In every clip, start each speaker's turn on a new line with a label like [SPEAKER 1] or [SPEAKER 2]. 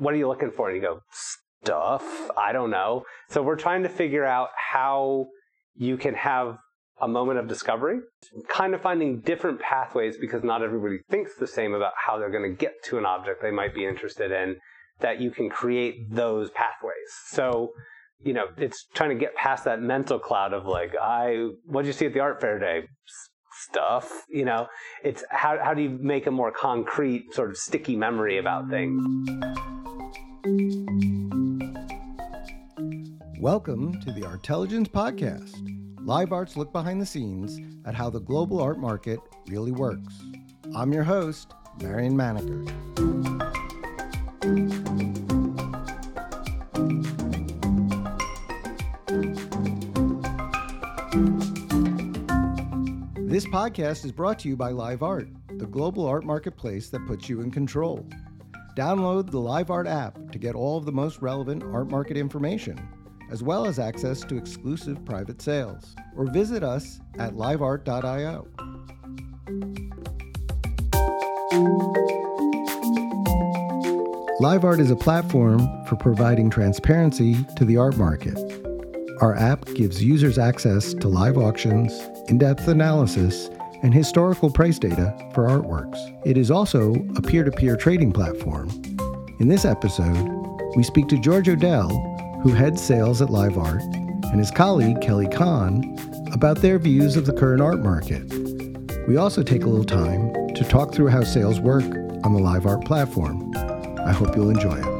[SPEAKER 1] what are you looking for? And you go, stuff. I don't know. So we're trying to figure out how you can have a moment of discovery, kind of finding different pathways because not everybody thinks the same about how they're going to get to an object they might be interested in, that you can create those pathways. So, you know, it's trying to get past that mental cloud of like, I, what did you see at the art fair today? Stuff, you know, it's how, how do you make a more concrete, sort of sticky memory about things?
[SPEAKER 2] Welcome to the Artelligence Podcast. Live Art's look behind the scenes at how the global art market really works. I'm your host, Marion Maneker. This podcast is brought to you by Live Art, the global art marketplace that puts you in control. Download the Live Art app to get all of the most relevant art market information as well as access to exclusive private sales. Or visit us at liveart.io. LiveArt is a platform for providing transparency to the art market. Our app gives users access to live auctions, in depth analysis, and historical price data for artworks. It is also a peer to peer trading platform. In this episode, we speak to George Odell, who heads sales at Live Art, and his colleague Kelly Kahn about their views of the current art market. We also take a little time to talk through how sales work on the Live Art platform. I hope you'll enjoy it.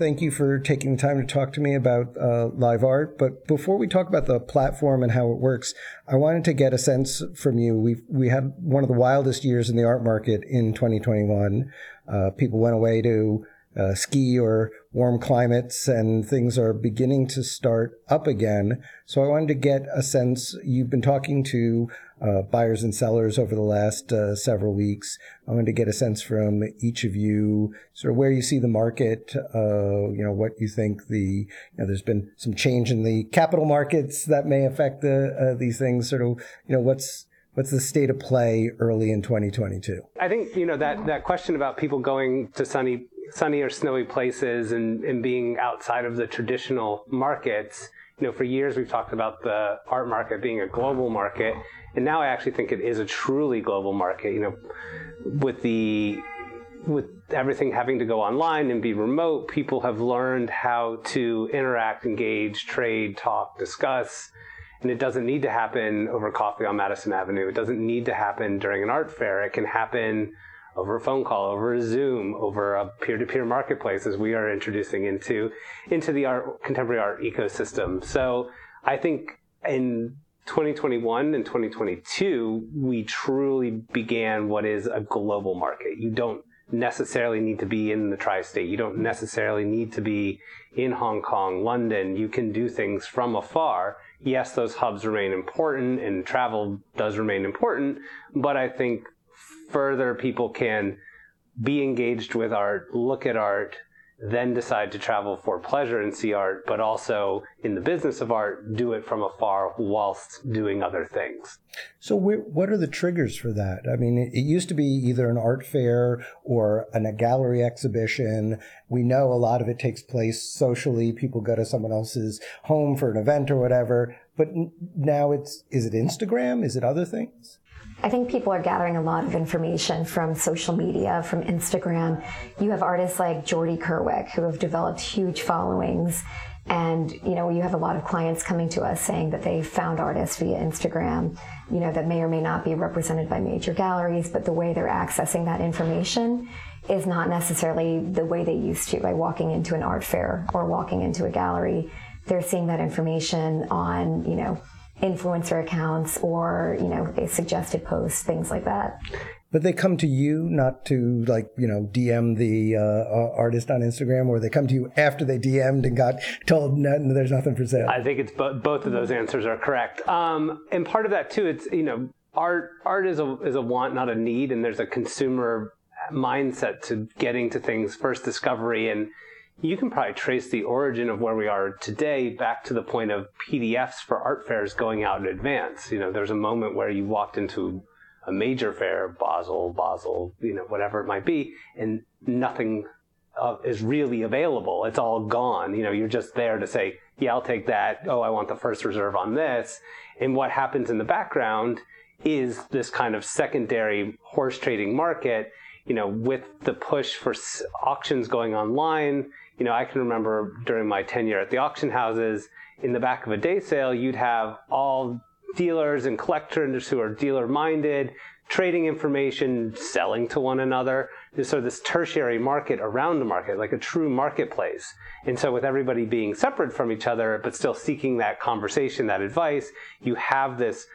[SPEAKER 2] Thank you for taking the time to talk to me about uh, live art. But before we talk about the platform and how it works, I wanted to get a sense from you. We we had one of the wildest years in the art market in 2021. Uh, people went away to uh, ski or warm climates and things are beginning to start up again. So I wanted to get a sense. You've been talking to uh, buyers and sellers over the last uh, several weeks. I wanted to get a sense from each of you, sort of where you see the market. Uh, you know what you think the. You know, there's been some change in the capital markets that may affect the uh, these things. Sort of, you know, what's what's the state of play early in 2022?
[SPEAKER 1] I think you know that that question about people going to sunny sunny or snowy places and, and being outside of the traditional markets. You know, for years we've talked about the art market being a global market, and now I actually think it is a truly global market. You know, with the with everything having to go online and be remote, people have learned how to interact, engage, trade, talk, discuss. And it doesn't need to happen over coffee on Madison Avenue. It doesn't need to happen during an art fair. It can happen over a phone call, over a Zoom, over a peer-to-peer marketplace as we are introducing into into the art contemporary art ecosystem. So I think in 2021 and 2022, we truly began what is a global market. You don't necessarily need to be in the tri-state. You don't necessarily need to be in Hong Kong, London. You can do things from afar. Yes, those hubs remain important and travel does remain important, but I think further people can be engaged with art, look at art, then decide to travel for pleasure and see art, but also in the business of art, do it from afar whilst doing other things.
[SPEAKER 2] So, what are the triggers for that? I mean, it used to be either an art fair or an, a gallery exhibition. We know a lot of it takes place socially. People go to someone else's home for an event or whatever. But now it's, is it Instagram? Is it other things?
[SPEAKER 3] I think people are gathering a lot of information from social media, from Instagram. You have artists like Jordy Kerwick who have developed huge followings. And, you know, you have a lot of clients coming to us saying that they found artists via Instagram, you know, that may or may not be represented by major galleries, but the way they're accessing that information is not necessarily the way they used to by walking into an art fair or walking into a gallery. They're seeing that information on, you know, influencer accounts or you know a suggested posts things like that.
[SPEAKER 2] But they come to you not to like you know dm the uh, artist on instagram or they come to you after they dm'd and got told no, there's nothing for sale.
[SPEAKER 1] I think it's bo- both of those answers are correct. Um, and part of that too it's you know art art is a is a want not a need and there's a consumer mindset to getting to things first discovery and you can probably trace the origin of where we are today back to the point of PDFs for art fairs going out in advance. You know, there's a moment where you walked into a major fair, Basel, Basel, you know, whatever it might be, and nothing uh, is really available. It's all gone. You know, you're just there to say, yeah, I'll take that. Oh, I want the first reserve on this. And what happens in the background is this kind of secondary horse trading market. You know, with the push for auctions going online. You know, I can remember during my tenure at the auction houses, in the back of a day sale, you'd have all dealers and collectors who are dealer minded trading information, selling to one another. There's sort of this tertiary market around the market, like a true marketplace. And so with everybody being separate from each other, but still seeking that conversation, that advice, you have this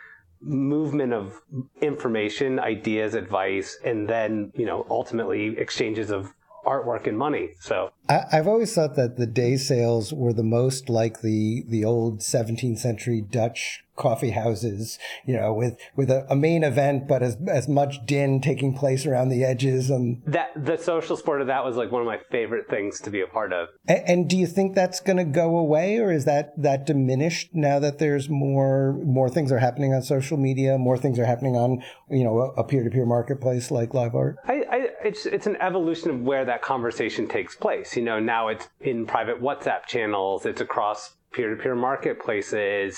[SPEAKER 1] movement of information, ideas, advice, and then, you know, ultimately exchanges of artwork and money. So
[SPEAKER 2] I, have always thought that the day sales were the most like the the old 17th century Dutch coffee houses, you know, with with a, a, main event, but as as much din taking place around the edges. And
[SPEAKER 1] that the social sport of that was like one of my favorite things to be a part of.
[SPEAKER 2] And, and do you think that's going to go away, or is that that diminished now that there's more more things are happening on social media, more things are happening on you know a peer to peer marketplace like live art?
[SPEAKER 1] I, I, it's it's an evolution of where that conversation takes place. You know, now it's in private WhatsApp channels, it's across peer to peer marketplaces.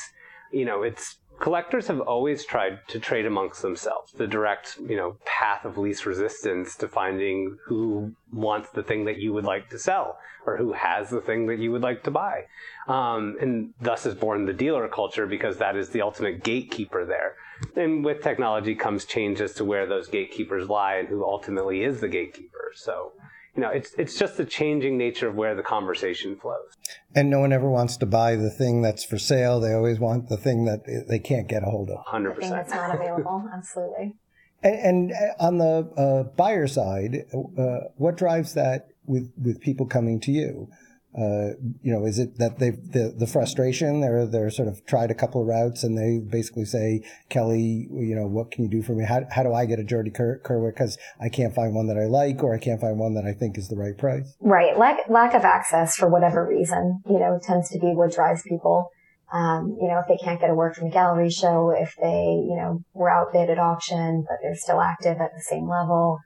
[SPEAKER 1] You know, it's collectors have always tried to trade amongst themselves the direct you know path of least resistance to finding who wants the thing that you would like to sell or who has the thing that you would like to buy. Um, and thus is born the dealer culture because that is the ultimate gatekeeper there. And with technology comes change as to where those gatekeepers lie and who ultimately is the gatekeeper. So you know, it's it's just the changing nature of where the conversation flows.
[SPEAKER 2] And no one ever wants to buy the thing that's for sale. They always want the thing that they can't get a hold of.
[SPEAKER 1] Hundred percent.
[SPEAKER 3] That's not available. Absolutely.
[SPEAKER 2] And, and, uh, on the uh, buyer side, uh, what drives that with with people coming to you? Uh, you know, is it that they the, the frustration? They're they're sort of tried a couple of routes and they basically say, Kelly, you know, what can you do for me? How how do I get a Jordy Ker- Kerwick? Because I can't find one that I like, or I can't find one that I think is the right price.
[SPEAKER 3] Right, lack lack of access for whatever reason, you know, tends to be what drives people. Um, you know, if they can't get a work from a gallery show, if they, you know, were outbid at auction, but they're still active at the same level,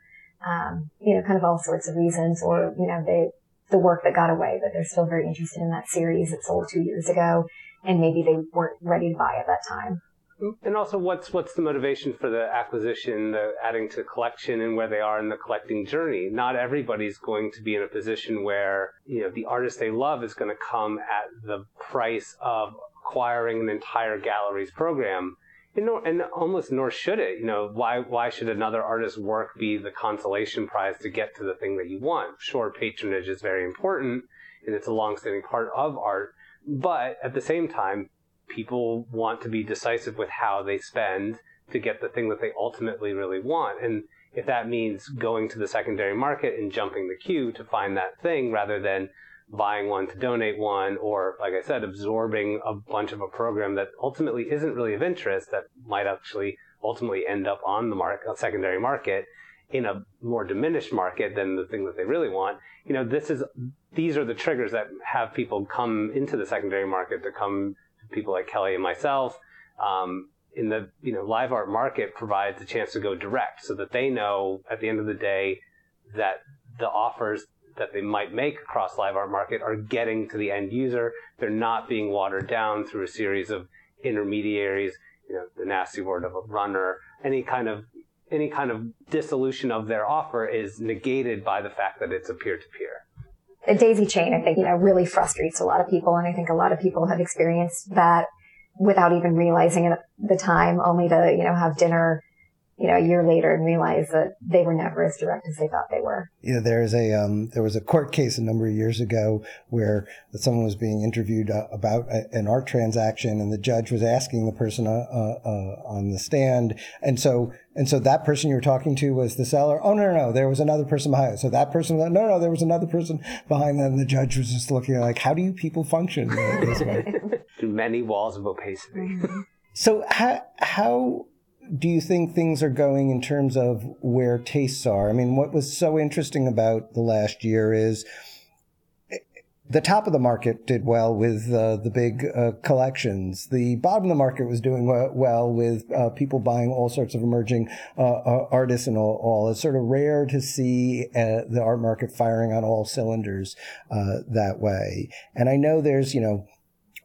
[SPEAKER 3] um, you know, kind of all sorts of reasons, or, you know, they, the work that got away, but they're still very interested in that series that sold two years ago, and maybe they weren't ready to buy at that time. Mm-hmm.
[SPEAKER 1] And also, what's what's the motivation for the acquisition, the adding to the collection, and where they are in the collecting journey? Not everybody's going to be in a position where you know the artist they love is going to come at the price of acquiring an entire gallery's program and, nor, and almost nor should it. You know, why why should another artist's work be the consolation prize to get to the thing that you want? Sure, patronage is very important, and it's a long-standing part of art. But at the same time, people want to be decisive with how they spend to get the thing that they ultimately really want. And if that means going to the secondary market and jumping the queue to find that thing rather than buying one to donate one, or like I said, absorbing a bunch of a program that ultimately isn't really of interest that might actually ultimately end up on the market, secondary market in a more diminished market than the thing that they really want. You know, this is these are the triggers that have people come into the secondary market to come to people like Kelly and myself. Um, in the you know live art market provides a chance to go direct, so that they know at the end of the day that the offers that they might make across live art market are getting to the end user. They're not being watered down through a series of intermediaries, you know, the nasty word of a runner, any kind of any kind of dissolution of their offer is negated by the fact that it's a peer-to-peer.
[SPEAKER 3] A daisy chain, I think, you know, really frustrates a lot of people, and I think a lot of people have experienced that without even realizing it at the time, only to, you know, have dinner you know, a year later and realize that they were never as direct as they thought they were.
[SPEAKER 2] Yeah, know, there's a um, there was a court case a number of years ago where someone was being interviewed uh, about a, an art transaction, and the judge was asking the person uh, uh, uh, on the stand, and so and so that person you were talking to was the seller. Oh no, no, no, there was another person behind it. So that person, no, no, there was another person behind them. The judge was just looking like, how do you people function this way?
[SPEAKER 1] Many walls of opacity. Mm-hmm.
[SPEAKER 2] So how how do you think things are going in terms of where tastes are? I mean, what was so interesting about the last year is the top of the market did well with uh, the big uh, collections. The bottom of the market was doing well with uh, people buying all sorts of emerging uh, uh, artists and all, all, It's sort of rare to see uh, the art market firing on all cylinders that way. And I know there's, you know,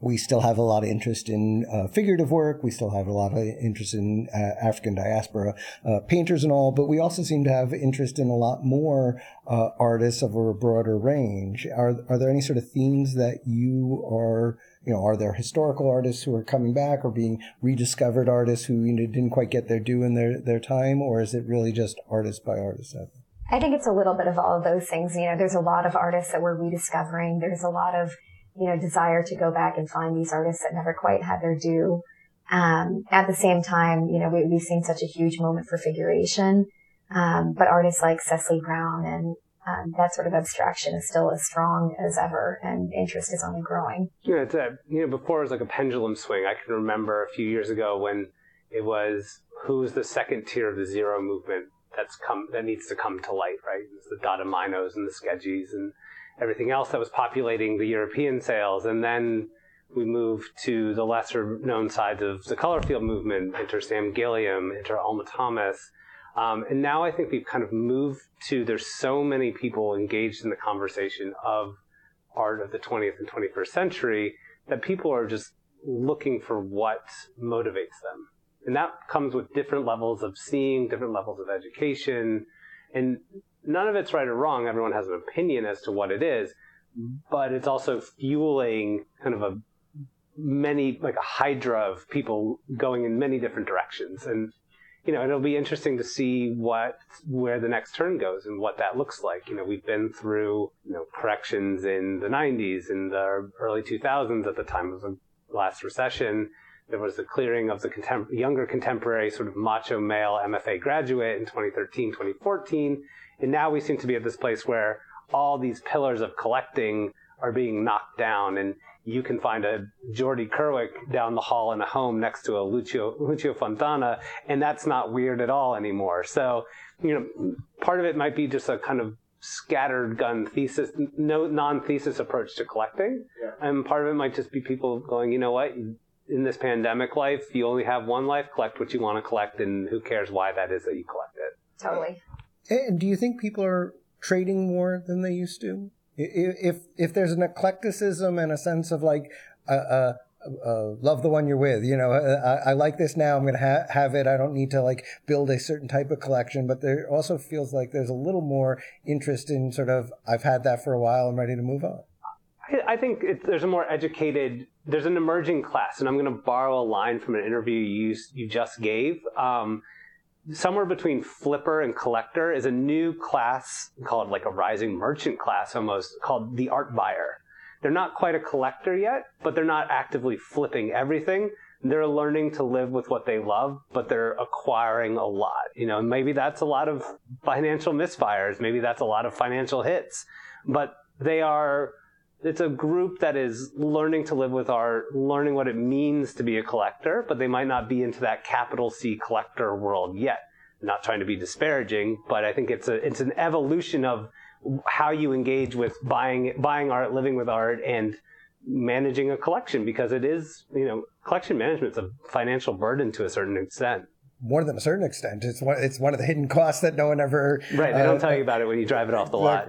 [SPEAKER 2] we still have a lot of interest in uh, figurative work. We still have a lot of interest in uh, African diaspora uh, painters and all, but we also seem to have interest in a lot more uh, artists of a broader range. Are are there any sort of themes that you are, you know, are there historical artists who are coming back or being rediscovered artists who you know, didn't quite get their due in their their time, or is it really just artist by artist?
[SPEAKER 3] I think it's a little bit of all of those things. You know, there's a lot of artists that we're rediscovering. There's a lot of you know, desire to go back and find these artists that never quite had their due. Um, at the same time, you know, we, have seen such a huge moment for figuration. Um, but artists like Cecily Brown and um, that sort of abstraction is still as strong as ever, and interest is only growing.
[SPEAKER 1] Yeah, it's a, you know, before it was like a pendulum swing. I can remember a few years ago when it was who's the second tier of the zero movement that's come that needs to come to light, right? It's the Dadamainos and the Scheggis and everything else that was populating the European sales. And then we moved to the lesser known sides of the color field movement, enter Sam Gilliam, enter Alma Thomas. Um, and now I think we've kind of moved to there's so many people engaged in the conversation of art of the 20th and 21st century that people are just looking for what motivates them. And that comes with different levels of seeing, different levels of education. And none of it's right or wrong. Everyone has an opinion as to what it is, but it's also fueling kind of a many like a hydra of people going in many different directions. And you know it'll be interesting to see what where the next turn goes and what that looks like. You know we've been through you know corrections in the 90s in the early 2000s at the time of the last recession. There was the clearing of the contem- younger contemporary sort of macho male mfa graduate in 2013 2014 and now we seem to be at this place where all these pillars of collecting are being knocked down and you can find a Jordy Kerwick down the hall in a home next to a Lucio, Lucio Fontana, and that's not weird at all anymore. So, you know, part of it might be just a kind of scattered gun thesis, no non-thesis approach to collecting, yeah. and part of it might just be people going, you know what, in this pandemic life, you only have one life. Collect what you want to collect, and who cares why that is that you collect it.
[SPEAKER 3] Totally.
[SPEAKER 2] And do you think people are trading more than they used to? If if there's an eclecticism and a sense of like, uh, uh, uh, love the one you're with. You know, uh, I, I like this now. I'm going to ha- have it. I don't need to like build a certain type of collection. But there also feels like there's a little more interest in sort of I've had that for a while. I'm ready to move on.
[SPEAKER 1] I, think there's a more educated. There's an emerging class, and I'm going to borrow a line from an interview you you just gave. Um, somewhere between flipper and collector is a new class called like a rising merchant class almost called the art buyer. They're not quite a collector yet, but they're not actively flipping everything. They're learning to live with what they love, but they're acquiring a lot. You know, maybe that's a lot of financial misfires. Maybe that's a lot of financial hits, but they are it's a group that is learning to live with art, learning what it means to be a collector, but they might not be into that capital C collector world yet. I'm not trying to be disparaging, but I think it's a it's an evolution of how you engage with buying buying art, living with art, and managing a collection because it is you know collection management is a financial burden to a certain extent
[SPEAKER 2] more than a certain extent. It's one, it's one of the hidden costs that no one ever.
[SPEAKER 1] Right. They uh, don't tell you about it when you drive it off the lot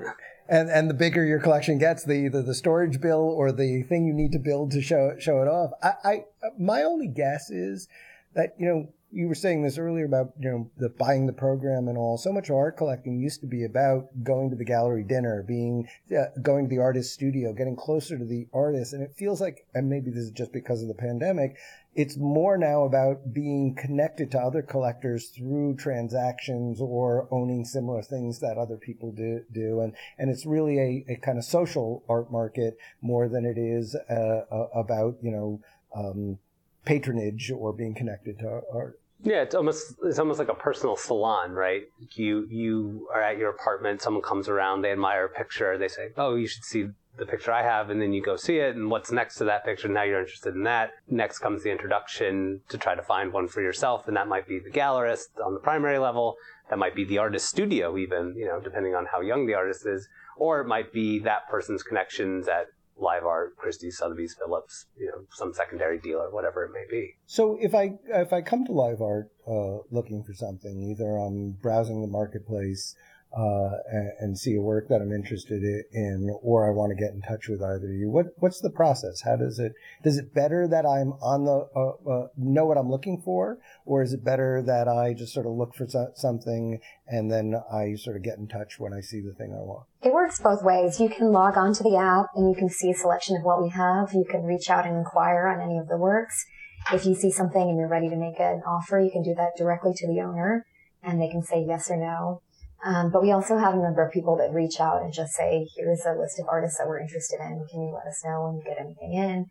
[SPEAKER 2] and and the bigger your collection gets, the, the the storage bill or the thing you need to build to show show it off. I, I my only guess is that you know you were saying this earlier about you know the buying the program and all. So much art collecting used to be about going to the gallery dinner, being uh, going to the artist studio, getting closer to the artist, and it feels like, and maybe this is just because of the pandemic, it's more now about being connected to other collectors through transactions or owning similar things that other people do, do. and and it's really a, a kind of social art market more than it is uh, about you know. Um, patronage or being connected to art.
[SPEAKER 1] Yeah, it's almost it's almost like a personal salon, right? You you are at your apartment, someone comes around, they admire a picture, they say, "Oh, you should see the picture I have," and then you go see it, and what's next to that picture? Now you're interested in that. Next comes the introduction to try to find one for yourself, and that might be the gallerist on the primary level. That might be the artist studio, even you know, depending on how young the artist is, or it might be that person's connections at live art, Christie's, Sotheby's, Phillips, you know, some secondary dealer, whatever it may be.
[SPEAKER 2] So if I if I come to live art uh, looking for something, either I'm browsing the marketplace uh, and, and, see a work that I'm interested in, or I want to get in touch with either of you. What what's the process? How does it does it better that I'm on the uh, uh, know what I'm looking for, or is it better that I just sort of look for so- something and then I sort of get in touch when I see the thing I want?
[SPEAKER 3] It works both ways. You can log onto the app and you can see a selection of what we have. You can reach out and inquire on any of the works. If you see something and you're ready to make an offer, you can do that directly to the owner and they can say yes or no. Um, but we also have a number of people that reach out and just say, here's a list of artists that we're interested in. Can you let us know when you get anything in?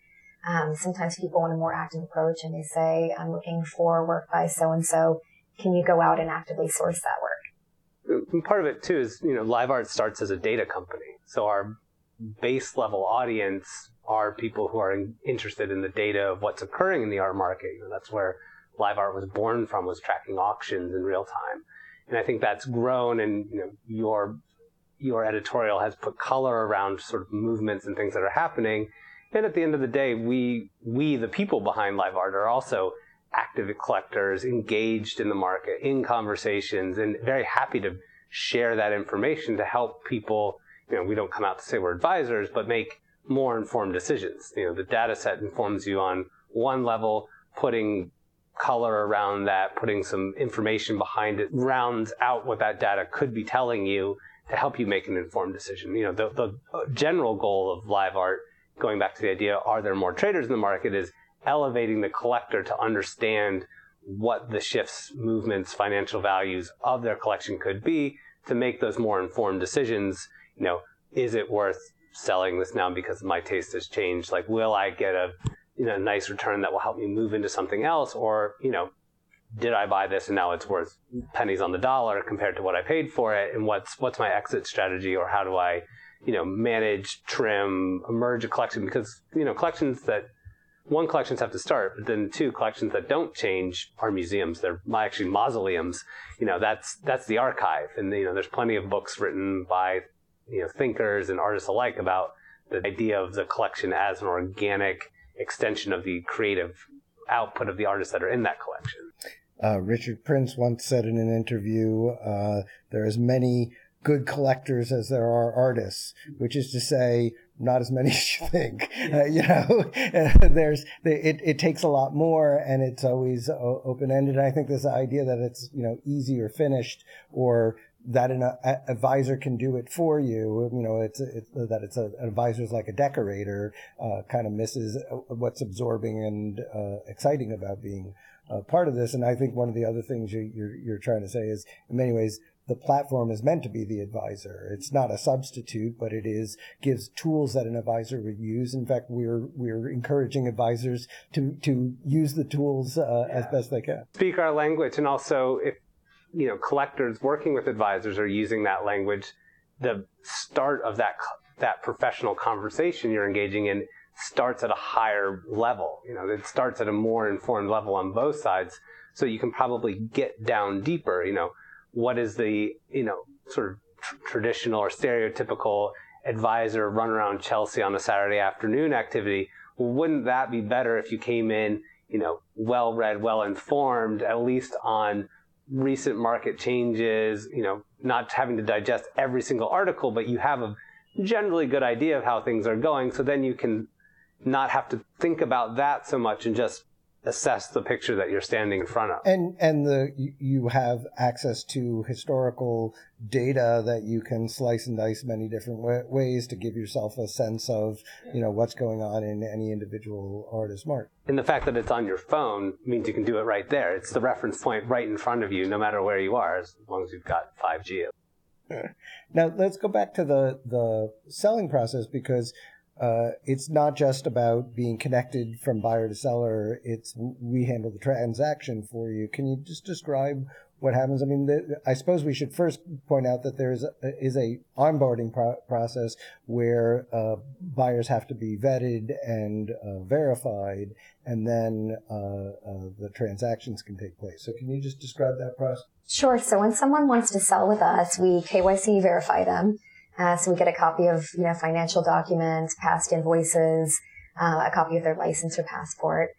[SPEAKER 3] Um, sometimes people want a more active approach and they say, I'm looking for work by so and so. Can you go out and actively source that work?
[SPEAKER 1] And part of it too is, you know, Live Art starts as a data company. So our base level audience are people who are in, interested in the data of what's occurring in the art market. You know, that's where Live Art was born from, was tracking auctions in real time and I think that's grown. And you know, your your editorial has put color around sort of movements and things that are happening. And at the end of the day, we we the people behind live art are also active collectors, engaged in the market, in conversations, and very happy to share that information to help people. You know, we don't come out to say we're advisors, but make more informed decisions. You know, the data set informs you on one level, putting color around that, putting some information behind it, rounds out what that data could be telling you to help you make an informed decision. You know, the, the uh, general goal of live art, going back to the idea, are there more traders in the market, is elevating the collector to understand what the shifts, movements, financial values of their collection could be to make those more informed decisions. You know, is it worth selling this now because my taste has changed? Like, will I get a you know, nice return that will help me move into something else, or you know, did I buy this and now it's worth pennies on the dollar compared to what I paid for it, and what's what's my exit strategy, or how do I, you know, manage, trim, merge a collection because you know collections that one collections have to start, but then two collections that don't change are museums. They're actually mausoleums. You know, that's that's the archive, and you know, there's plenty of books written by you know thinkers and artists alike about the idea of the collection as an organic extension of the creative output of the artists that are in that collection.
[SPEAKER 2] Uh, Richard Prince once said in an interview, uh, there are as many good collectors as there are artists, which is to say, not as many as you think. Uh, you know, there's it, it takes a lot more, and it's always open ended. I think this idea that it's you know easy or finished or that an a, advisor can do it for you. You know, it's, it's that it's a, an advisor's like a decorator, uh, kind of misses uh, what's absorbing and uh, exciting about being part of this. And I think one of the other things you, you're, you're trying to say is, in many ways, the platform is meant to be the advisor. It's not a substitute, but it is gives tools that an advisor would use. In fact, we're we're encouraging advisors to to use the tools uh, yeah. as best they can.
[SPEAKER 1] Speak our language, and also if you know, collectors working with advisors are using that language. The start of that that professional conversation you're engaging in starts at a higher level. You know, it starts at a more informed level on both sides, so you can probably get down deeper. You know, what is the you know sort of tr- traditional or stereotypical advisor run around Chelsea on a Saturday afternoon activity? Well, wouldn't that be better if you came in, you know, well read, well informed, at least on recent market changes, you know, not having to digest every single article, but you have a generally good idea of how things are going. So then you can not have to think about that so much and just assess the picture that you're standing in front of.
[SPEAKER 2] And and the you have access to historical data that you can slice and dice many different ways to give yourself a sense of you know what's going on in any individual artist's mark.
[SPEAKER 1] And the fact that it's on your phone means you can do it right there. It's the reference point right in front of you, no matter where you are, as long as you've got 5G.
[SPEAKER 2] Now let's go back to the the selling process because uh, it's not just about being connected from buyer to seller. It's we handle the transaction for you. Can you just describe what happens? I mean, the, I suppose we should first point out that there is a, is a onboarding pro- process where uh, buyers have to be vetted and uh, verified, and then uh, uh, the transactions can take place. So, can you just describe that process?
[SPEAKER 3] Sure. So, when someone wants to sell with us, we KYC verify them Uh, so we get a copy of you know financial documents, past invoices, uh, a copy of their license or passport,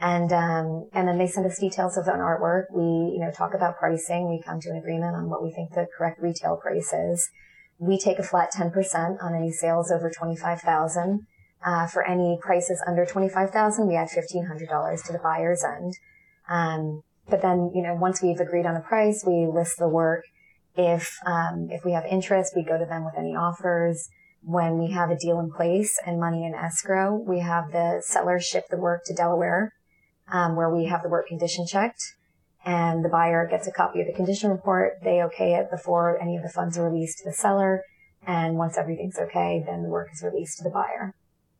[SPEAKER 3] and um, and then they send us details of an artwork. We you know talk about pricing. We come to an agreement on what we think the correct retail price is. We take a flat 10% on any sales over 25,000. Uh, for any prices under 25,000, we add $1,500 to the buyer's end. Um, but then, you know, once we've agreed on a price, we list the work. If, um, if we have interest, we go to them with any offers. When we have a deal in place and money in escrow, we have the seller ship the work to Delaware, um, where we have the work condition checked and the buyer gets a copy of the condition report. They okay it before any of the funds are released to the seller. And once everything's okay, then the work is released to the buyer.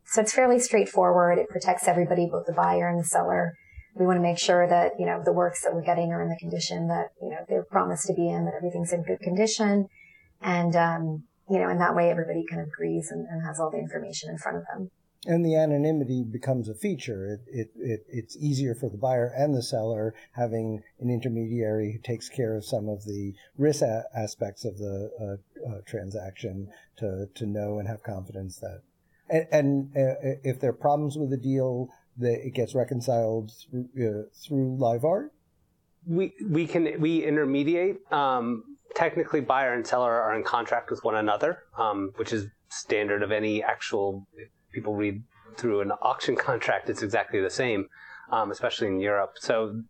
[SPEAKER 3] So it's fairly straightforward. It protects everybody, both the buyer and the seller. We want to make sure that, you know, the works that we're getting are in the condition that, you know, they're promised to be in, that everything's in good condition. And, um, you know, in that way, everybody kind of agrees and, and has all the information in front of them
[SPEAKER 2] and the anonymity becomes a feature. It, it, it, it's easier for the buyer and the seller having an intermediary who takes care of some of the risk a- aspects of the uh, uh, transaction to, to know and have confidence that. And, and uh, if there are problems with the deal, that it gets reconciled through, uh, through live art.
[SPEAKER 1] We we can we intermediate. Um, technically, buyer and seller are in contract with one another, um, which is standard of any actual people read through an auction contract, it's exactly the same, um, especially in Europe. So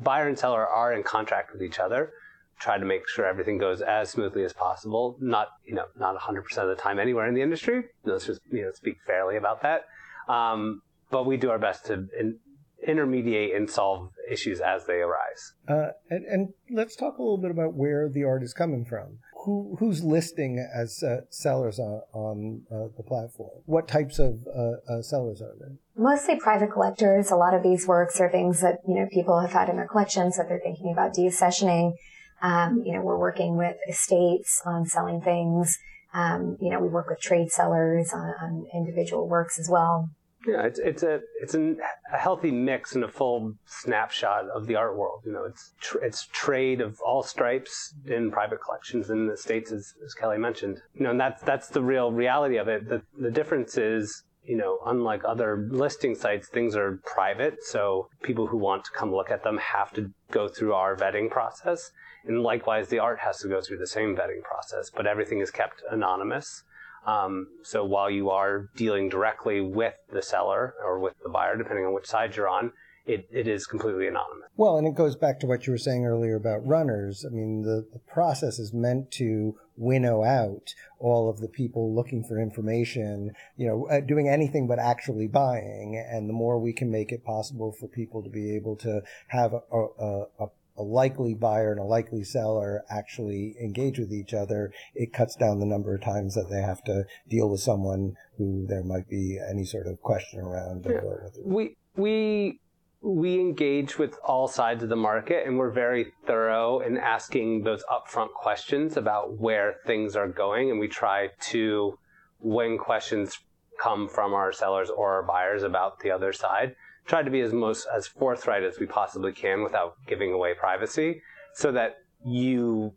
[SPEAKER 1] buyer and seller are in contract with each other. Try to make sure everything goes as smoothly as possible. Not you know not 100% of the time anywhere in the industry. Let's just you know speak fairly about that. Um, but we do our best to in, intermediate and solve issues as they arise.
[SPEAKER 2] Uh, and, and, let's talk a little bit about where the art is coming from who who's listing as uh, sellers on, on uh, the platform? What types of uh, uh, sellers are there?
[SPEAKER 3] Mostly private collectors. A lot of these works are things that you know people have had in their collections that they're thinking about deaccessioning. Um, you know, we're working with estates on selling things. Um, you know, we work with trade sellers on, on individual works as well.
[SPEAKER 1] Yeah, it's it's a it's an, a healthy mix and a full snapshot of the art world. You know, it's tr- it's trade of all stripes in private collections in the states, as, as Kelly mentioned. You know, and that's that's the real reality of it. The the difference is you know, unlike other listing sites, things are private. So people who want to come look at them have to go through our vetting process. And likewise, the art has to go through the same vetting process, but everything is kept anonymous. Um, so while you are dealing directly with the seller or with the buyer, depending on which side you're on, it, it is completely anonymous.
[SPEAKER 2] Well, and it goes back to what you were saying earlier about runners. I mean, the, the process is meant to winnow out all of the people looking for information, you know, uh, doing anything but actually buying. And the more we can make it possible for people to be able to have a, a, a a likely buyer and a likely seller actually engage with each other, it cuts down the number of times that they have to deal with someone who there might be any sort of question around.
[SPEAKER 1] Yeah. We we we engage with all sides of the market and we're very thorough in asking those upfront questions about where things are going and we try to when questions come from our sellers or our buyers about the other side try to be as most as forthright as we possibly can without giving away privacy so that you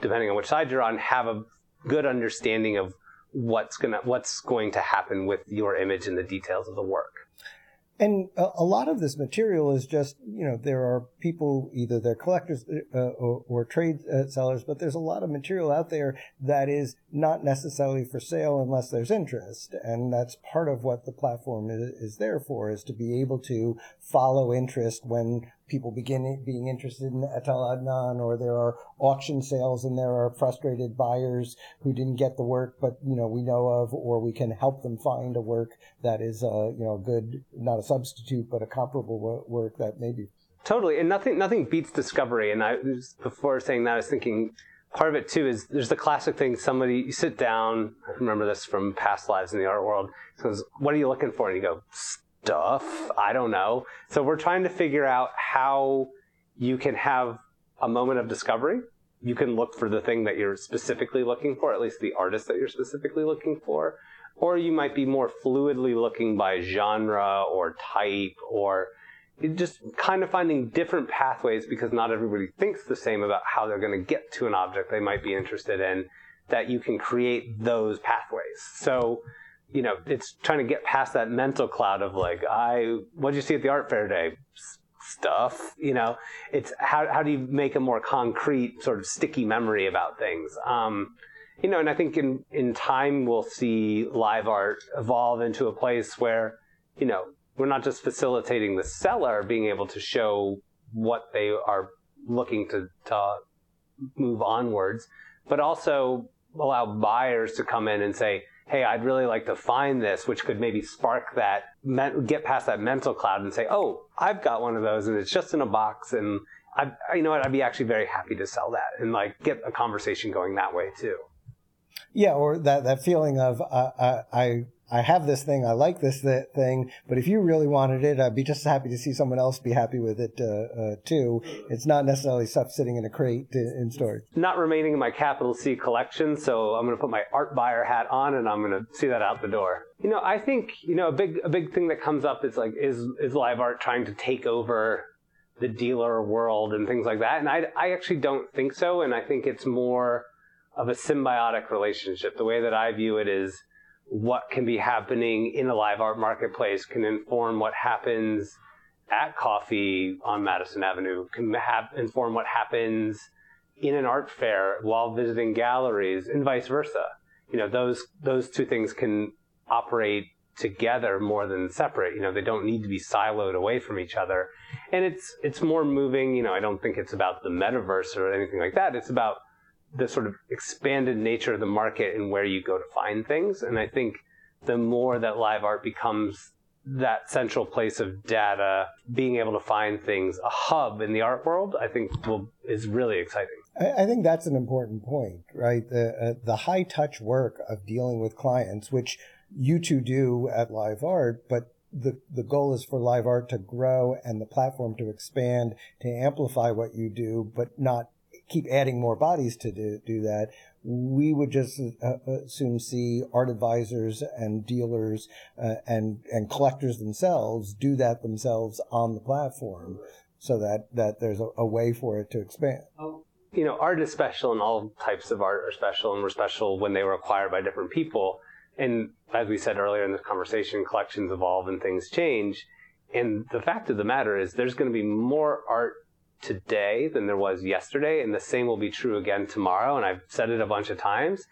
[SPEAKER 1] depending on which side you're on have a good understanding of what's going to what's going to happen with your image and the details of the work
[SPEAKER 2] and a, lot of this material is just, you know, there are people, either they're collectors uh, or, or, trade uh, sellers, but there's a lot of material out there that is not necessarily for sale unless there's interest. And that's part of what the platform is, is there for, is to be able to follow interest when people begin being interested in Etel Adnan, or there are auction sales and there are frustrated buyers who didn't get the work, but you know we know of, or we can help them find a work that is uh, you know good, not a substitute, but a comparable work that maybe.
[SPEAKER 1] Totally, and nothing nothing beats discovery. And I before saying that, I was thinking part of it too is there's the classic thing somebody you sit down i remember this from past lives in the art world says what are you looking for and you go stuff. I don't know. So we're trying to figure out how you can have a moment of discovery. You can look for the thing that you're specifically looking for, at least the artist that you're specifically looking for. Or you might be more fluidly looking by genre or type or just kind of finding different pathways because not everybody thinks the same about how they're going to get to an object they might be interested in that you can create those pathways. So, you know, it's trying to get past that mental cloud of like, I, what did you see at the art fair today? Stuff, you know, it's how, how do you make a more concrete sort of sticky memory about things? Um, you know, and I think in, in time we'll see live art evolve into a place where, you know, we're not just facilitating the seller being able to show what they are looking to, to move onwards, but also allow buyers to come in and say, hey, I'd really like to find this, which could maybe spark that, get past that mental cloud and say, oh, I've got one of those and it's just in a box and I, you know what, I'd be actually very happy to sell that and like get a conversation going that way too.
[SPEAKER 2] Yeah, or that, that feeling of uh, I, I have this thing, I like this thing, but if you really wanted it, I'd be just happy to see someone else be happy with it uh, uh, too. It's not necessarily stuff sitting in a crate in storage.
[SPEAKER 1] Not remaining in my capital C collection, so I'm going to put my art buyer hat on and I'm going to see that out the door. You know, I think you know a big a big thing that comes up is like is is live art trying to take over the dealer world and things like that, and I I actually don't think so, and I think it's more of a symbiotic relationship. The way that I view it is what can be happening in a live art marketplace can inform what happens at coffee on Madison Avenue, can have, inform what happens in an art fair while visiting galleries, and vice versa. You know, those those two things can operate together more than separate. You know, they don't need to be siloed away from each other. And it's it's more moving. You know, I don't think it's about the metaverse or anything like that. It's about the sort of expanded nature of the market and where you go to find things. And I think the more that live art becomes that central place of data, being able to find things, a hub in the art world, I think will is really exciting.
[SPEAKER 2] I think that's an important point, right? The uh, the high touch work of dealing with clients, which you two do at Live Art, but the the goal is for live art to grow and the platform to expand to amplify what you do, but not keep adding more bodies to do, do that, we would just uh, uh, soon see art advisors and dealers uh, and and collectors themselves do that themselves on the platform, so that that there's a, a way for it to expand.
[SPEAKER 1] You know, art is special, and all types of art are special, and were special when they were acquired by different people. And as we said earlier in this conversation, collections evolve and things change. And the fact of the matter is, there's going to be more art today than there was yesterday, and the same will be true again tomorrow. And I've said it a bunch of times.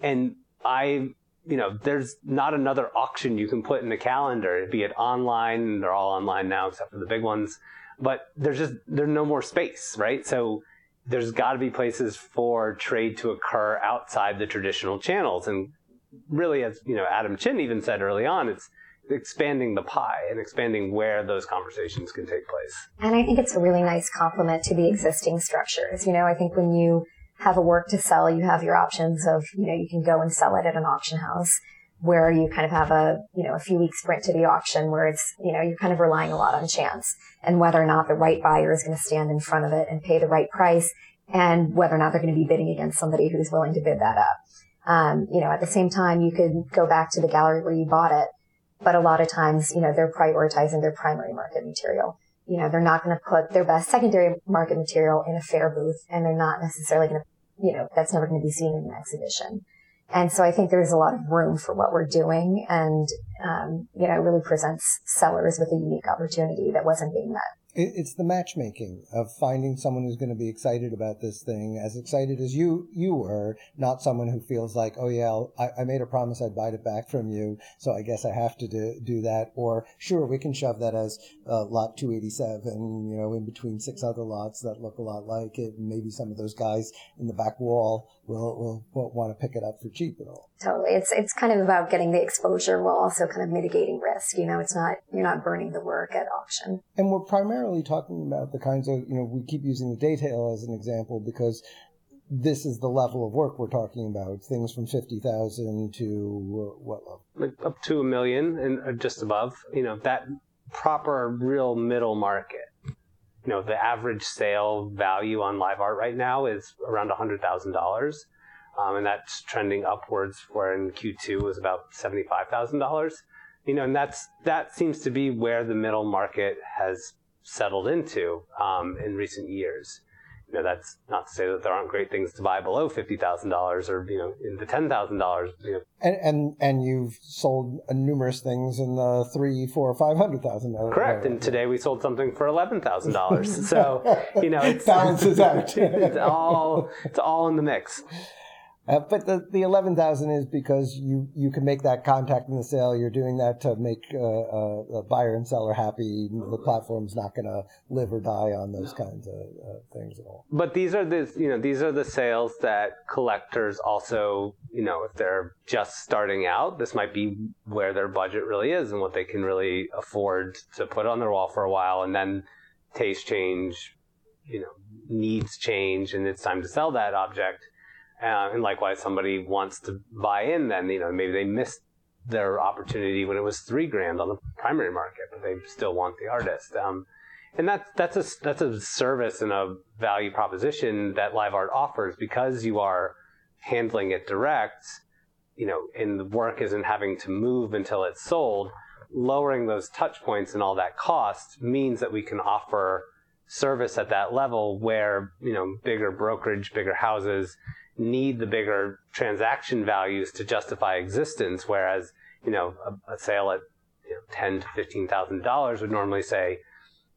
[SPEAKER 1] And I, you know, there's not another auction you can put in the calendar, be it online. They're all online now, except for the big ones. But there's just there's no more space, right? So there's got to be places for trade to occur outside the traditional channels. And really, as you know, Adam Chin even said early on, it's expanding the pie and expanding where those conversations can take place.
[SPEAKER 3] And I think it's a really nice complement to the existing structures. You know, I think when you have a work to sell, you have your options of, you know, you can go and sell it at an auction house where you kind of have a, you know, a few weeks sprint to the auction where it's, you know, you're kind of relying a lot on chance and whether or not the right buyer is going to stand in front of it and pay the right price and whether or not they're going to be bidding against somebody who's willing to bid that up. Um, you know, at the same time, you could go back to the gallery where you bought it but a lot of times, you know, they're prioritizing their primary market material. You know, they're not going to put their best secondary market material in a fair booth and they're not necessarily going to, you know, that's never going to be seen in an exhibition. And so I think there's a lot of room for what we're doing and, um, you know, it really presents sellers with a unique opportunity that wasn't being met
[SPEAKER 2] it's the matchmaking of finding someone who's going to be excited about this thing, as excited as you you were, not someone who feels like, oh yeah, I, I made a promise I'd buy it back from you, so I guess I have to do, do that. Or sure, we can shove that as uh, lot 287, you know, in between six other lots that look a lot like it, and maybe some of those guys in the back wall will will, will want to pick it up for cheap at all.
[SPEAKER 3] Totally, it's it's kind of about getting the exposure while also kind of mitigating risk. You know, it's not you're not burning the work at auction.
[SPEAKER 2] And we're primarily primarily talking about the kinds of, you know, we keep using the detail as an example because this is the level of work we're talking about. Things from 50,000 to uh, what level?
[SPEAKER 1] Like up to a million and uh, just above. You know, that proper, real middle market. You know, the average sale value on live art right now is around $100,000. Um, and that's trending upwards where in Q2 was about $75,000. You know, and that's, that seems to be where the middle market has settled into um, in recent years. You know, that's not to say that there aren't great things to buy below fifty thousand dollars or you know in the ten thousand dollars. You know.
[SPEAKER 2] And, and and you've sold numerous things in the three, four, five hundred thousand dollars.
[SPEAKER 1] Correct. And today we sold something for eleven thousand dollars. So you know, it
[SPEAKER 2] balances out.
[SPEAKER 1] it's all it's all in the mix.
[SPEAKER 2] Uh, but the, the 11,000 is because you, you can make that contact in the sale. You're doing that to make uh, uh, a buyer and seller happy. The platform's not going to live or die on those kinds of uh, things at all.
[SPEAKER 1] But these are the you know these are the sales that collectors also you know if they're just starting out, this might be where their budget really is and what they can really afford to put on their wall for a while, and then taste change, you know, needs change, and it's time to sell that object uh, and likewise, somebody wants to buy in, then you know maybe they missed their opportunity when it was three grand on the primary market, but they still want the artist. Um, and that's that's a that's a service and a value proposition that LiveArt offers because you are handling it direct. You know, and the work isn't having to move until it's sold. Lowering those touch points and all that cost means that we can offer service at that level where you know bigger brokerage, bigger houses need the bigger transaction values to justify existence, whereas you know a, a sale at you know, ten to fifteen thousand dollars would normally say,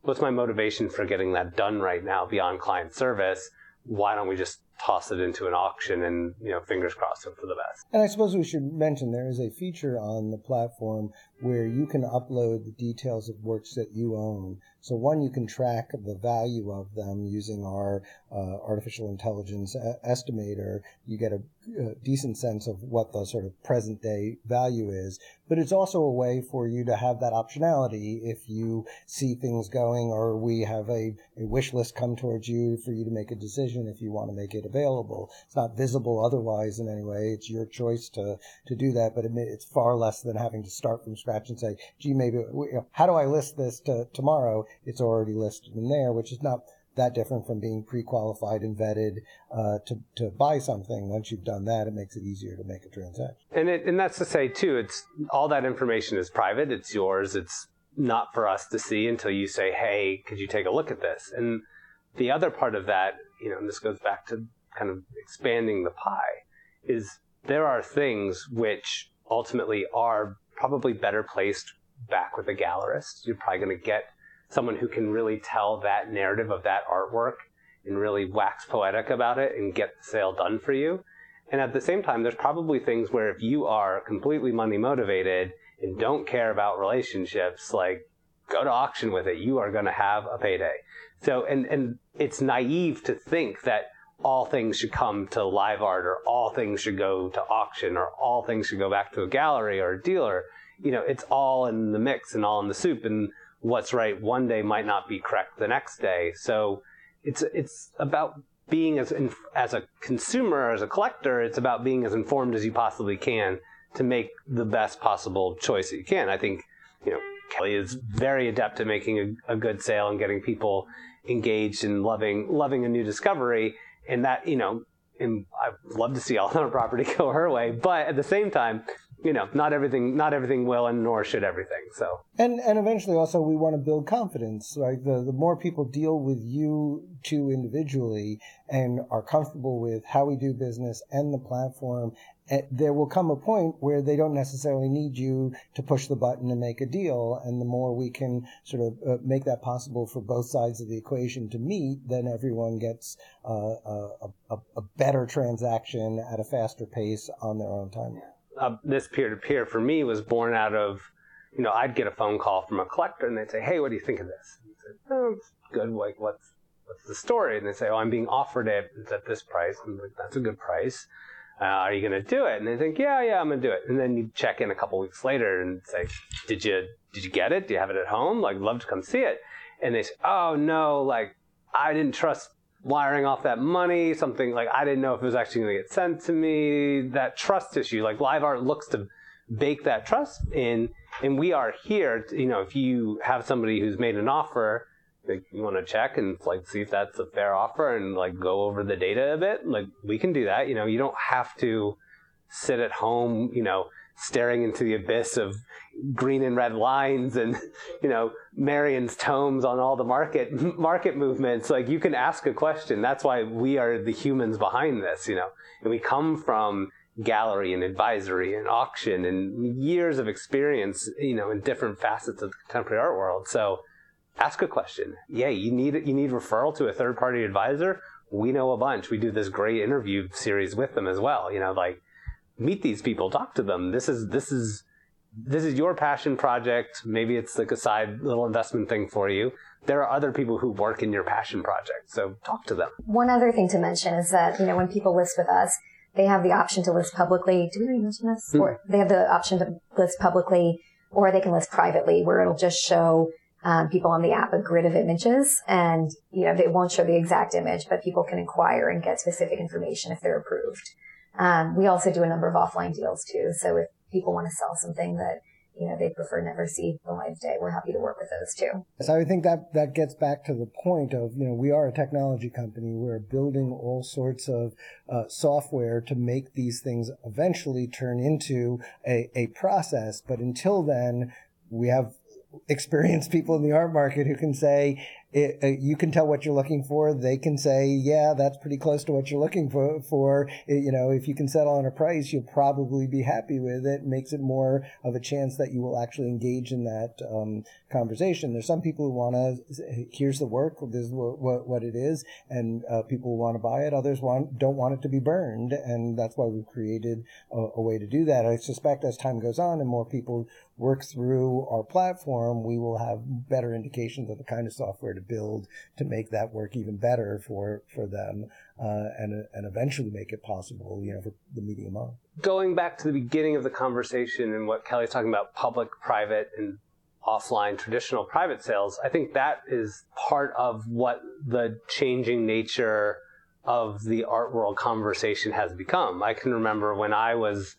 [SPEAKER 1] "What's my motivation for getting that done right now beyond client service? Why don't we just toss it into an auction and you know fingers crossed for the best?"
[SPEAKER 2] And I suppose we should mention there is a feature on the platform where you can upload the details of works that you own so one, you can track the value of them using our uh, artificial intelligence estimator. You get a, a, decent sense of what the sort of present day value is. But it's also a way for you to have that optionality if you see things going or we have a, a wish list come towards you for you to make a decision if you want to make it available. It's not visible otherwise in any way. It's your choice to, to do that, but it's far less than having to start from scratch and say, gee, maybe, how do I list this to tomorrow? it's already listed in there, which is not that different from being pre-qualified and vetted uh, to to buy something. Once you've done that, it makes it easier to make a transaction.
[SPEAKER 1] And it, and that's to say too, it's all that information is private. It's yours. It's not for us to see until you say, "Hey, could you take a look at this?" And the other part of that, you know, and this goes back to kind of expanding the pie, is there are things which ultimately are probably better placed back with a gallerist. You're probably going to get someone who can really tell that narrative of that artwork and really wax poetic about it and get the sale done for you. And at the same time, there's probably things where if you are completely money motivated and don't care about relationships, like go to auction with it, you are going to have a payday. So, and, and it's naive to think that all things should come to LiveArt or all things should go to auction or all things should go back to a gallery or a dealer. You know, it's all in the mix and all in the soup. And what's right one day might not be correct the next day. So it's it's about being as as a consumer, as a collector, it's about being as informed as you possibly can to make the best possible choice that you can. I think you know Kelly is very adept at making a, a good sale and getting people engaged and loving loving a new discovery, and that you know. And I'd love to see all our property go her way, but at the same time, you know, not everything, not everything will, and nor should everything. So,
[SPEAKER 2] and and eventually, also, we want to build confidence. Right, the the more people deal with you two individually and are comfortable with how we do business and the platform, eh, there will come a point where they don't necessarily need you to push the button and make a deal. And the more we can sort of uh, make that possible for both sides of the equation to meet, then everyone gets uh, a, a, a better transaction at a faster pace on their own time
[SPEAKER 1] uh, this peer to peer for me was born out of, you know, I'd get a phone call from a collector and they'd say, "Hey, what do you think of this?" And I'd say, "Oh, it's good. Like, what's what's the story?" And they say, "Oh, I'm being offered it. At this price." And I'm like, "That's a good price. Uh, are you going to do it?" And they think, "Yeah, yeah, I'm going to do it." And then you check in a couple weeks later and say, "Did you did you get it? Do you have it at home? Like, love to come see it." And they say, "Oh no, like I didn't trust wiring off that money, something like I didn't know if it was actually going to get sent to me. That trust issue, like LiveArt looks to bake that trust in, and we are here. To, you know, if you have somebody who's made an offer, like you want to check and like see if that's a fair offer and like go over the data a bit, like we can do that. You know, you don't have to sit at home, you know, staring into the abyss of green and red lines and you know Marion's tomes on all the market market movements. Like you can ask a question. That's why we are the humans behind this you know. And we come from gallery and advisory and auction and years of experience you know in different facets of the contemporary art world. So ask a question. Yeah you need you need referral to a third party advisor? We know a bunch. We do this great interview series with them as well you know like meet these people talk to them this is this is this is your passion project. Maybe it's like a side little investment thing for you. There are other people who work in your passion project. So talk to them.
[SPEAKER 3] One other thing to mention is that, you know, when people list with us, they have the option to list publicly. Do we already mention this? Mm-hmm. Or they have the option to list publicly or they can list privately where it'll just show um, people on the app a grid of images and, you know, they won't show the exact image, but people can inquire and get specific information if they're approved. Um, we also do a number of offline deals too. So if people want to sell something that you know they prefer never see the light of day we're happy to work with those too.
[SPEAKER 2] So i think that that gets back to the point of you know we are a technology company. We're building all sorts of uh, software to make these things eventually turn into a, a process. But until then we have experienced people in the art market who can say it, uh, you can tell what you're looking for. They can say, yeah, that's pretty close to what you're looking for. For you know, if you can settle on a price, you'll probably be happy with it. Makes it more of a chance that you will actually engage in that um, conversation. There's some people who want to. Here's the work. This is what what, what it is, and uh, people want to buy it. Others want don't want it to be burned, and that's why we've created a, a way to do that. I suspect as time goes on and more people work through our platform, we will have better indications of the kind of software to build to make that work even better for for them, uh, and and eventually make it possible, you know, for the medium.
[SPEAKER 1] Going back to the beginning of the conversation and what Kelly's talking about, public, private, and offline traditional private sales, I think that is part of what the changing nature of the art world conversation has become. I can remember when I was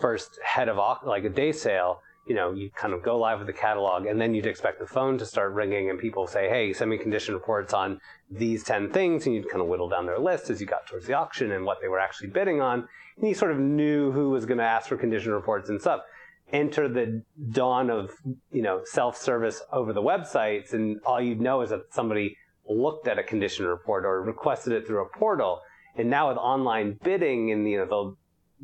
[SPEAKER 1] first head of like a day sale you know, you kind of go live with the catalog, and then you'd expect the phone to start ringing, and people say, "Hey, send me condition reports on these ten things," and you'd kind of whittle down their list as you got towards the auction and what they were actually bidding on, and you sort of knew who was going to ask for condition reports and stuff. Enter the dawn of you know self-service over the websites, and all you'd know is that somebody looked at a condition report or requested it through a portal. And now with online bidding and you know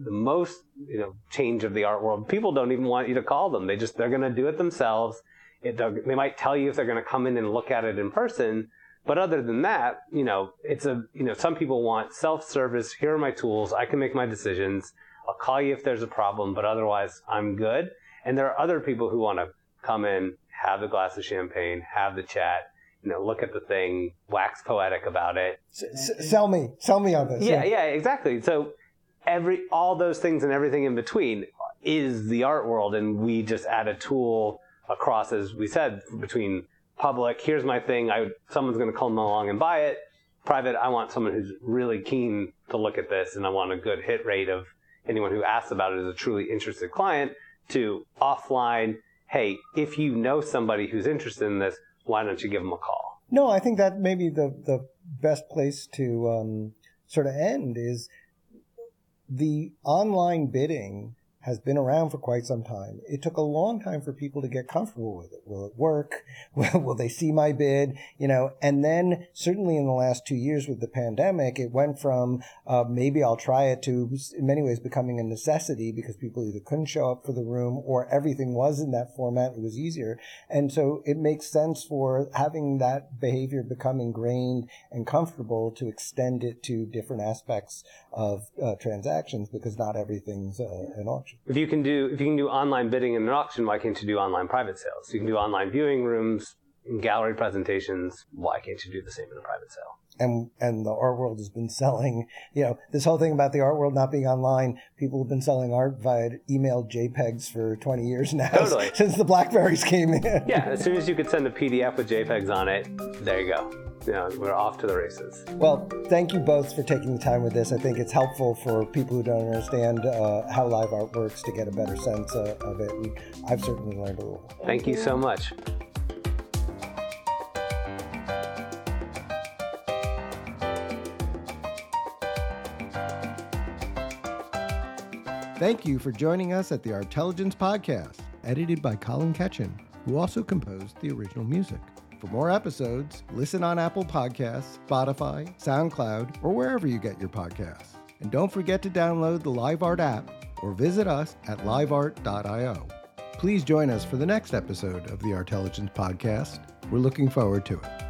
[SPEAKER 1] the most you know change of the art world. People don't even want you to call them. They just they're going to do it themselves. It, they might tell you if they're going to come in and look at it in person, but other than that, you know, it's a you know some people want self-service. Here are my tools. I can make my decisions. I'll call you if there's a problem, but otherwise I'm good. And there are other people who want to come in, have a glass of champagne, have the chat, you know, look at the thing, wax poetic about it.
[SPEAKER 2] S- sell me, sell me on this.
[SPEAKER 1] Yeah, yeah, yeah, exactly. So every all those things and everything in between is the art world, and we just add a tool across, as we said, between public. Here's my thing. I someone's going to come along and buy it. Private. I want someone who's really keen to look at this, and I want a good hit rate of anyone who asks about it as a truly interested client. To offline. Hey, if you know somebody who's interested in this, why don't you give them a call?
[SPEAKER 2] No, I think that maybe the the best place to um, sort of end is the online bidding has been around for quite some time. It took a long time for people to get comfortable with it. Will it work? Will they see my bid? You know, and then certainly in the last two years with the pandemic, it went from uh, maybe I'll try it to in many ways becoming a necessity because people either couldn't show up for the room or everything was in that format. It was easier. And so it makes sense for having that behavior become ingrained and comfortable to extend it to different aspects of uh, transactions because not everything's uh, an auction.
[SPEAKER 1] If you can do if you can do online bidding in an auction, why can't you do online private sales? You can do online viewing rooms, gallery presentations. Why can't you do the same in a private sale?
[SPEAKER 2] And and the art world has been selling. You know, this whole thing about the art world not being online. People have been selling art via email JPEGs for 20 years now.
[SPEAKER 1] Totally.
[SPEAKER 2] Since the Blackberries came in.
[SPEAKER 1] Yeah, as soon as you could send a PDF with JPEGs on it, there you go. You know, we're off to the races.
[SPEAKER 2] Well, thank you both for taking the time with this. I think it's helpful for people who don't understand uh, how LiveArt works to get a better sense uh, of it. And I've certainly learned a little.
[SPEAKER 1] Thank you so much.
[SPEAKER 2] Thank you for joining us at the Artelligence Podcast, edited by Colin Ketchen, who also composed the original music. For more episodes, listen on Apple Podcasts, Spotify, SoundCloud, or wherever you get your podcasts. And don't forget to download the LiveArt app or visit us at liveart.io. Please join us for the next episode of the Artelligence Podcast. We're looking forward to it.